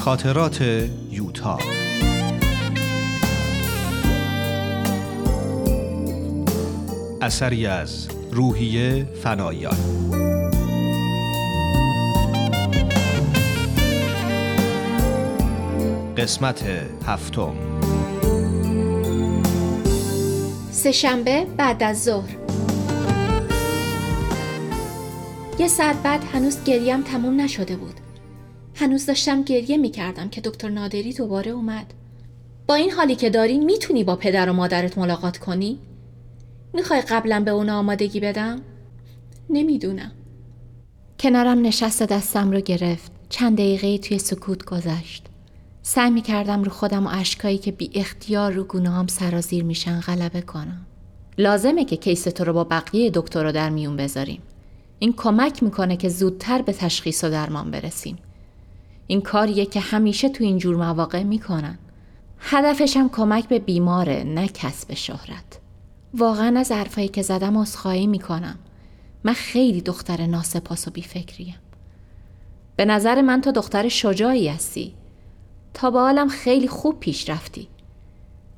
خاطرات یوتا. اثری از روحیه فنایان. قسمت هفتم. سهشنبه بعد از ظهر. یه ساعت بعد هنوز گریم تموم نشده بود. هنوز داشتم گریه می کردم که دکتر نادری دوباره اومد. با این حالی که داری می‌تونی با پدر و مادرت ملاقات کنی؟ می‌خوای قبلا به اونا آمادگی بدم؟ نمی‌دونم. کنارم نشست دستم رو گرفت. چند دقیقه توی سکوت گذشت. سعی می کردم رو خودم و اشکایی که بی اختیار رو گونه هم سرازیر میشن غلبه کنم. لازمه که کیس تو رو با بقیه دکتر رو در میون بذاریم. این کمک می‌کنه که زودتر به تشخیص و درمان برسیم. این کاریه که همیشه تو این جور مواقع می‌کنن. هدفشم کمک به بیماره نه کسب شهرت. واقعا از حرفایی که زدم عذرخواهی می‌کنم. من خیلی دختر ناسپاس و بیفکریم. به نظر من تو دختر شجاعی هستی. تا با حالم خیلی خوب پیش رفتی.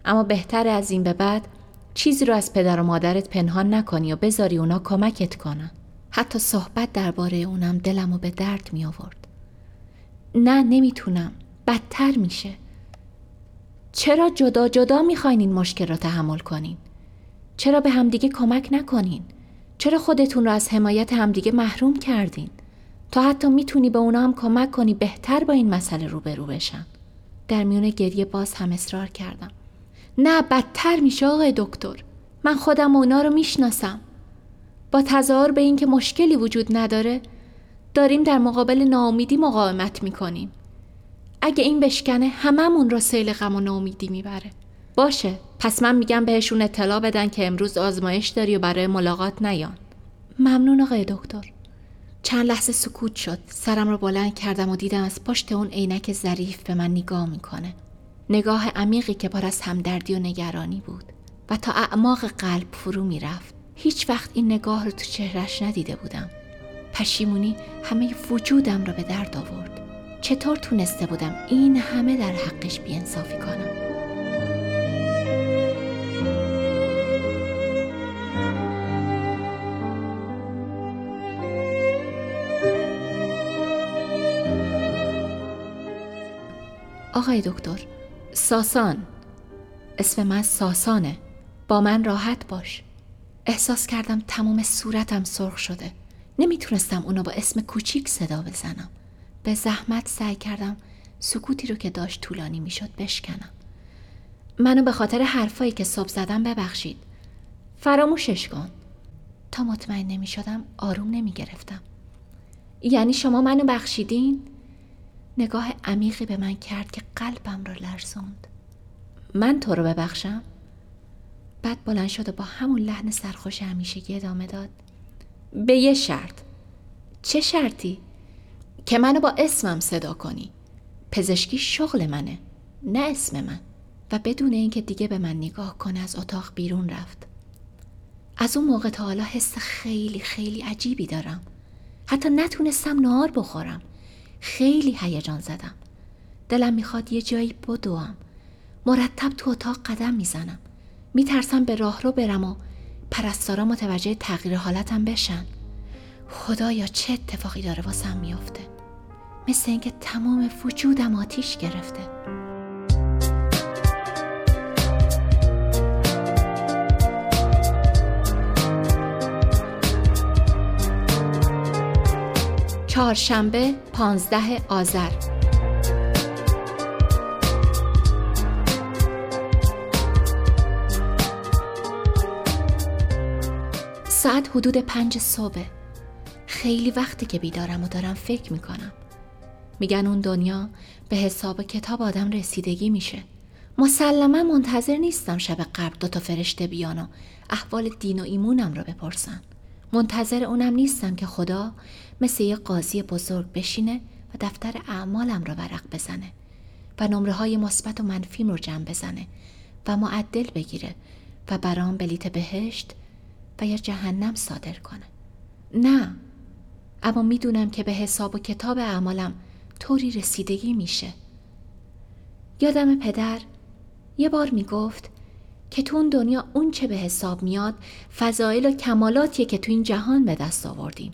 اما بهتر از این به بعد چیزی رو از پدر و مادرت پنهان نکنی و بذاری اونا کمکت کنن. حتی صحبت درباره اونم دلمو به درد می آورد نه نمی‌تونم. بدتر میشه. چرا جدا جدا می‌خواین این مشکل را تحمل کنین؟ چرا به همدیگه کمک نکنین؟ چرا خودتون رو از حمایت همدیگه محروم کردین؟ تا حتی می‌تونی به اونا هم کمک کنی بهتر با این مسئله روبرو بشن. در میون گریه باز هم اصرار کردم. نه بدتر میشه آقای دکتر. من خودم اونا رو می‌شناسم. با تظاهر به اینکه مشکلی وجود نداره داریم در مقابل ناامیدی مقاومت می‌کنیم. اگه این بشکنه هممون را سیل غم و ناامیدی می‌بره. باشه پس من میگم بهشون اطلاع بدن که امروز آزمایش داری و برای ملاقات نیان. ممنون آقای دکتر. چند لحظه سکوت شد. سرم رو بلند کردم و دیدم از پشت اون عینک ظریف به من نگاه می‌کنه. نگاه عمیقی که پر از همدردی و نگرانی بود و تا اعماق قلب فرو می‌رفت. هیچ وقت این نگاه رو تو چهرش ندیده بودم. پشیمونی همه وجودم را به درد آورد. چطور تونسته بودم این همه در حقش بیانصافی کنم؟ آقای دکتر ساسان. اسم من ساسانه. با من راحت باش. احساس کردم تمام صورتم سرخ شده. نمی‌تونستم اونو با اسم کوچیک صدا بزنم. به زحمت سعی کردم سکوتی رو که داشت طولانی می‌شد بشکنم. منو به خاطر حرفایی که صبح زدم ببخشید. فراموشش کن. تا مطمئن نمی شدم آروم نمی گرفتم یعنی شما منو بخشیدین؟ نگاه عمیقی به من کرد که قلبم را لرزوند. من تو رو ببخشم؟ بعد بلند شد و با همون لحن سرخوش همیشگی ادامه داد. به یه شرط. چه شرطی؟ که منو با اسمم صدا کنی. پزشکی شغل منه نه اسم من. و بدون اینکه دیگه به من نگاه کنه از اتاق بیرون رفت. از اون موقع تا حالا حس خیلی خیلی عجیبی دارم. حتی نتونستم نهار بخورم. خیلی هیجان زدم. دلم می‌خواد یه جایی بدوم. مرتب تو اتاق قدم می‌زنم. میترسم به راه رو برم و پرستارا متوجه تغییر حالتم بشن. خدایا چه اتفاقی داره واسم میافته؟ مثل اینکه تمام وجودم آتیش گرفته. چهارشنبه پانزده آذر. ساعت حدود پنج صبح. خیلی وقتی که بیدارم و دارم فکر می‌کنم. میگن اون دنیا به حساب کتاب آدم رسیدگی میشه. مسلما منتظر نیستم شب قبل دوتا فرشته بیان و احوال دین و ایمونم رو بپرسن. منتظر اونم نیستم که خدا مثل یه قاضی بزرگ بشینه و دفتر اعمالم رو ورق بزنه و نمره های مثبت و منفیم رو جمع بزنه و معدل بگیره و برام بلیت بهشت و یا جهنم صادر کنه. نه. اما می‌دونم که به حساب و کتاب اعمالم طوری رسیدگی میشه. یادم پدر یه بار می‌گفت که تو اون دنیا اون چه به حساب میاد فضایل و کمالاتیه که تو این جهان به دست آوردیم.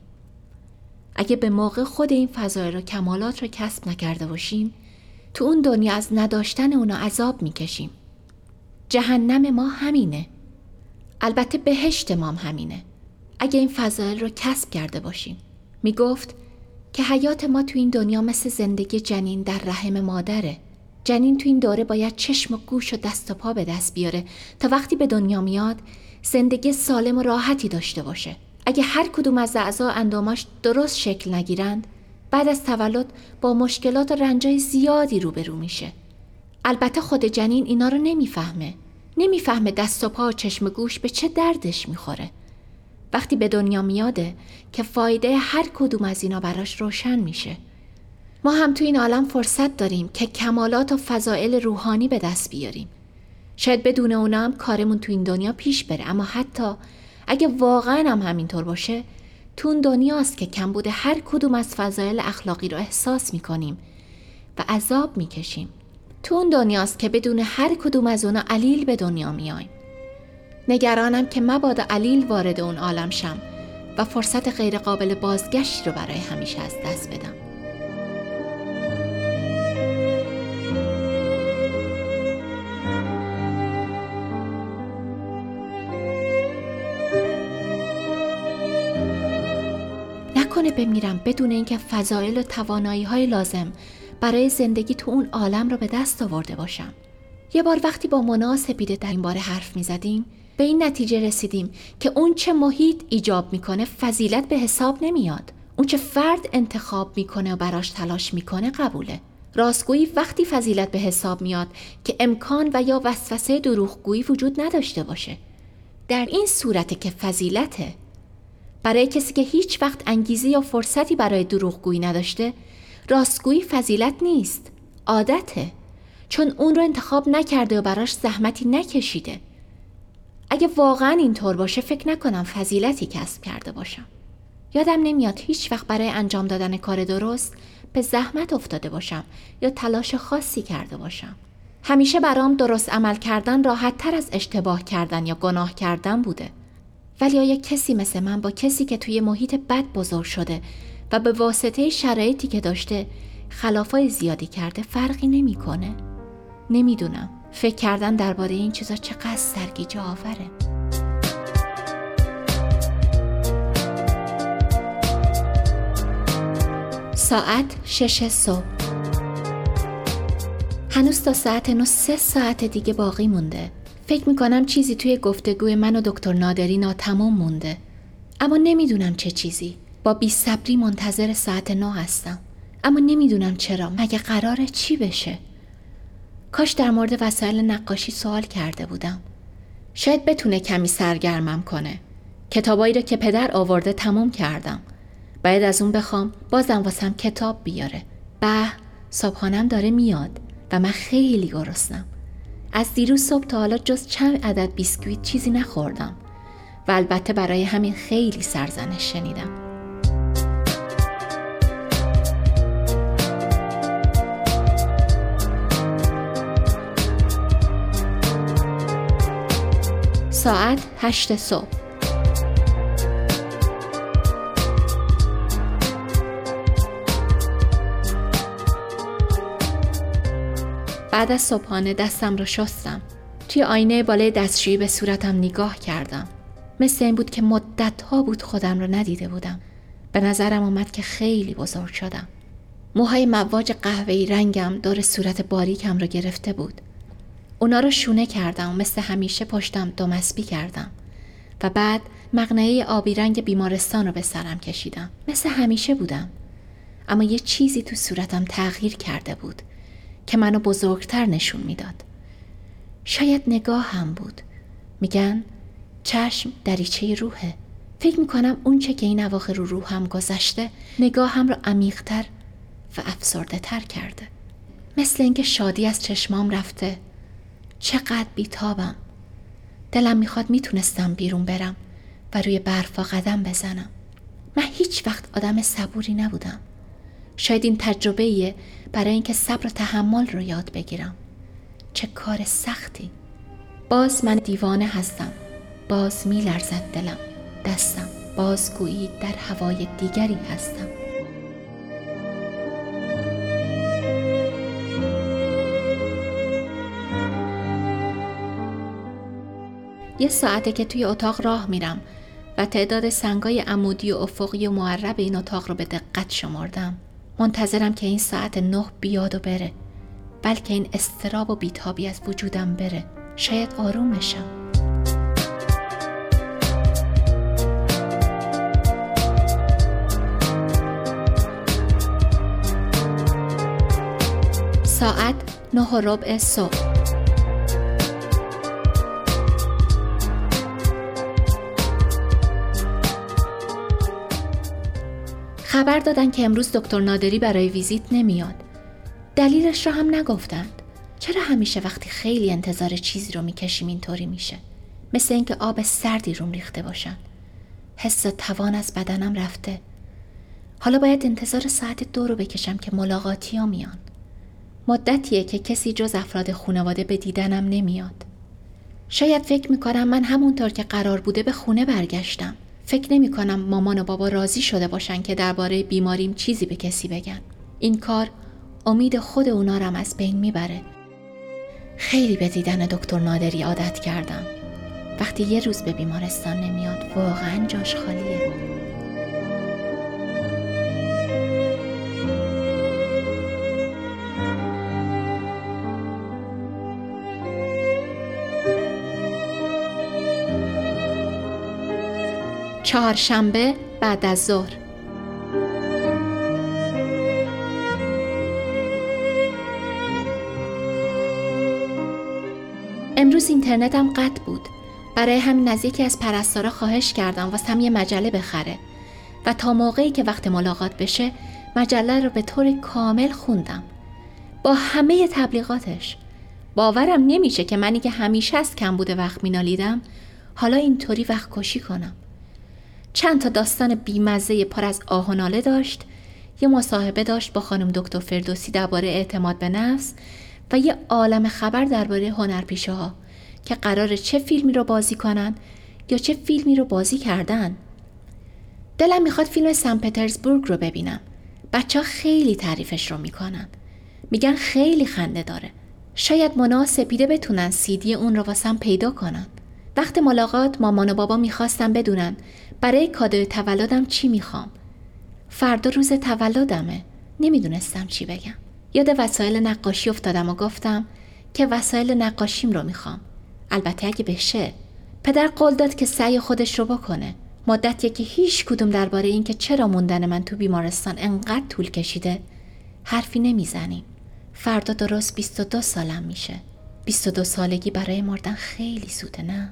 اگه به موقع خود این فضایل و کمالات رو کسب نکرده باشیم تو اون دنیا از نداشتن اونا عذاب می‌کشیم. جهنم ما همینه. البته بهشت ما هم همینه. اگه این فضایل رو کسب کرده باشیم. می‌گفت که حیات ما تو این دنیا مثل زندگی جنین در رحم مادره. جنین تو این دوره باید چشم و گوش و دست و پا به دست بیاره تا وقتی به دنیا میاد زندگی سالم و راحتی داشته باشه. اگه هر کدوم از اعضا انداماش درست شکل نگیرند بعد از تولد با مشکلات و رنجای زیادی روبرو میشه. البته خود جنین اینا رو نمی‌فهمه. نمی‌فهمه دست و پا و چشم گوش به چه دردش می‌خوره. وقتی به دنیا میاده که فایده هر کدوم از اینا براش روشن میشه. ما هم تو این عالم فرصت داریم که کمالات و فضائل روحانی به دست بیاریم. شاید بدون اونا هم کارمون تو این دنیا پیش بره اما حتی اگه واقعا هم همینطور باشه تو اون دنیاست که کمبود هر کدوم از فضایل اخلاقی رو احساس می‌کنیم و عذاب می‌کشیم. تو اون دنیاست که بدون هر کدوم از اونا علیل به دنیا میایم. نگرانم که مبادا علیل وارد اون عالم شم و فرصت غیرقابل بازگشتی رو برای همیشه از دست بدم. نکنه بمیرم بدون اینکه فضایل و توانایی های لازم برای زندگی تو اون عالم رو به دست آورده باشم. یه بار وقتی با منا سپیده در این باره حرف می زدیم به این نتیجه رسیدیم که اون چه محیط ایجاب می‌کنه فضیلت به حساب نمیاد. اون چه فرد انتخاب می‌کنه و براش تلاش می‌کنه قبوله. راستگویی وقتی فضیلت به حساب میاد که امکان و یا وسوسه دروغگویی وجود نداشته باشه. در این صورت که فضیلته برای کسی که هیچ وقت انگیزه یا فرصتی برای دروغگویی نداشته راستگویی فضیلت نیست. عادته. چون اون رو انتخاب نکرده و براش زحمتی نکشیده. اگه واقعا اینطور باشه فکر نکنم فضیلتی کسب کرده باشم. یادم نمیاد هیچ وقت برای انجام دادن کار درست به زحمت افتاده باشم یا تلاش خاصی کرده باشم. همیشه برام درست عمل کردن راحت تر از اشتباه کردن یا گناه کردن بوده. ولی آیا کسی مثل من با کسی که توی محیط بد بزرگ شده و به واسطه شرایطی که داشته خلافای زیادی کرده فرقی نمی‌کنه؟ نمی‌دونم. فکر کردن درباره این چیزا چقدر سرگیجه آوره. ساعت شش صبح. هنوز تا ساعت نو سه ساعت دیگه باقی مونده. فکر می‌کنم چیزی توی گفتگوی من و دکتر نادری ناتمام مونده. اما نمی‌دونم چه چیزی. بی صبری منتظر ساعت نو هستم. اما نمی‌دونم چرا. مگه قراره چی بشه؟ کاش در مورد وسایل نقاشی سوال کرده بودم. شاید بتونه کمی سرگرمم کنه. کتابایی رو که پدر آورده تموم کردم. باید از اون بخوام بازم واسم کتاب بیاره. به صبحانم داره میاد و من خیلی گرسنم. از دیروز صبح تا حالا جز چند عدد بیسکویت چیزی نخوردم. و البته برای همین خیلی سرزنش شنیدم. ساعت هشت صبح. بعد از صبحانه دستم را شستم. توی آینه بالای دستشویی به صورتم نگاه کردم. مثل این بود که مدت ها بود خودم را ندیده بودم. به نظرم آمد که خیلی بزرگ شدم. موهای مواج قهوه‌ای رنگم دور صورت باریکم را گرفته بود. اونا رو شونه کردم و مثل همیشه پشتم دومسبی کردم. و بعد مغنعه آبی رنگ بیمارستان رو به سرم کشیدم. مثل همیشه بودم. اما یه چیزی تو صورتم تغییر کرده بود که منو بزرگتر نشون می‌داد. شاید نگاه هم بود. میگن چشم دریچه روحه. فکر می‌کنم اونچه که این اواخر رو روحم گذشته هم رو عمیقتر و افسرده تر کرده. مثل اینکه شادی از چشمام رفته. چقدر بیتابم. دلم می‌خواد می‌تونستم بیرون برم و روی برفا قدم بزنم. من هیچ وقت آدم صبوری نبودم. شاید این تجربه برای اینکه صبر و تحمل رو یاد بگیرم. چه کار سختی. باز من دیوانه هستم. باز می لرزد دلم. دستم باز گویی در هوای دیگری هستم. یه ساعته که توی اتاق راه میرم و تعداد سنگای عمودی و افقی و معرب این اتاق رو به دقت شمردم. منتظرم که این ساعت نه بیاد و بره بلکه این استراب و بیتابی از وجودم بره. شاید آروم بشم. ساعت نه و ربع صبح. خبر دادن که امروز دکتر نادری برای ویزیت نمیاد. دلیلش را هم نگفتند. چرا همیشه وقتی خیلی انتظار چیزی رو می‌کشیم اینطوری میشه؟ مثل اینکه آب سردی روم ریخته باشن. حس توان از بدنم رفته. حالا باید انتظار ساعت دو رو بکشم که ملاقاتی ها میان. مدتیه که کسی جز افراد خانواده به دیدنم نمیاد. شاید فکر می‌کنم من همونطور که قرار بوده به خونه برگشتم. فکر نمی کنم مامان و بابا راضی شده باشن که درباره بیماریم چیزی به کسی بگن. این کار امید خود اونارم از بین می‌بره. خیلی به دیدن دکتر نادری عادت کردم. وقتی یه روز به بیمارستان نمیاد واقعا جاش خالیه. چهارشنبه بعد از ظهر. امروز اینترنتم قطع بود. برای همین نزدیکی از پرستارا خواهش کردم واسم یه مجله بخره و تا موقعی که وقت ملاقات بشه مجله رو به طور کامل خوندم. با همه تبلیغاتش. باورم نمیشه که منی که همیشه از کم بوده وقت مینالیدم حالا اینطوری وقت کشی کنم. چند تا داستان بیمزه پر از آه داشت. یه مصاحبه داشت با خانم دکتر فردوسی درباره اعتماد به نفس و یه عالم خبر درباره هنرپیشه ها که قرار چه فیلمی رو بازی کنن یا چه فیلمی رو بازی کردن. دلم می‌خواد فیلم سن پترزبورگ رو ببینم. بچه ها خیلی تعریفش رو می‌کنن. میگن خیلی خنده داره. شاید منا سپیده بتونن سیدی اون رو واسم پیدا کنن. وقت ملاقات مامان و بابا می‌خواستم بدونن برای کادوی تولدم چی می‌خوام؟ فردا روز تولدمه. نمی‌دونستم چی بگم. یاد وسایل نقاشی افتادم و گفتم که وسایل نقاشیم رو می‌خوام. البته اگه بشه. پدر قول داد که سعی خودش رو بکنه. مدتیه که هیچ کدوم درباره اینکه چرا موندن من تو بیمارستان انقدر طول کشیده. حرفی نمی‌زنیم. فردا درست 22 سالم میشه. 22 سالگی برای مردن خیلی زوده نه؟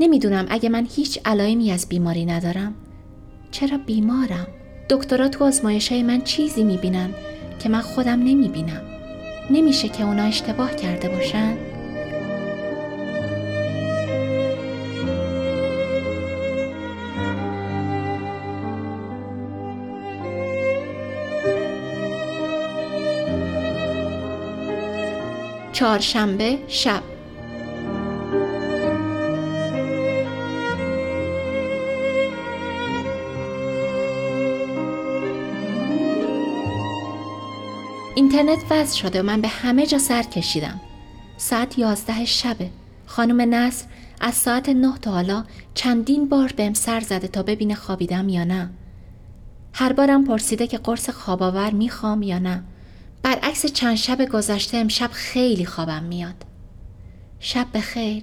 نمی‌دونم اگه من هیچ علائمی از بیماری ندارم. چرا بیمارم؟ دکترها تو آزمایش های من چیزی می‌بینن که من خودم نمی‌بینم. نمیشه که اونا اشتباه کرده باشن؟ چهارشنبه شب. اینترنت وصل شده و من به همه جا سر کشیدم. ساعت یازده شبه. خانم نصر از ساعت نه تا حالا چندین بار بهم سر زده تا ببینه خوابیدم یا نه. هر بارم پرسیده که قرص خواباور می‌خوام یا نه. برعکس چند شب گذشته امشب خیلی خوابم میاد. شب به خیر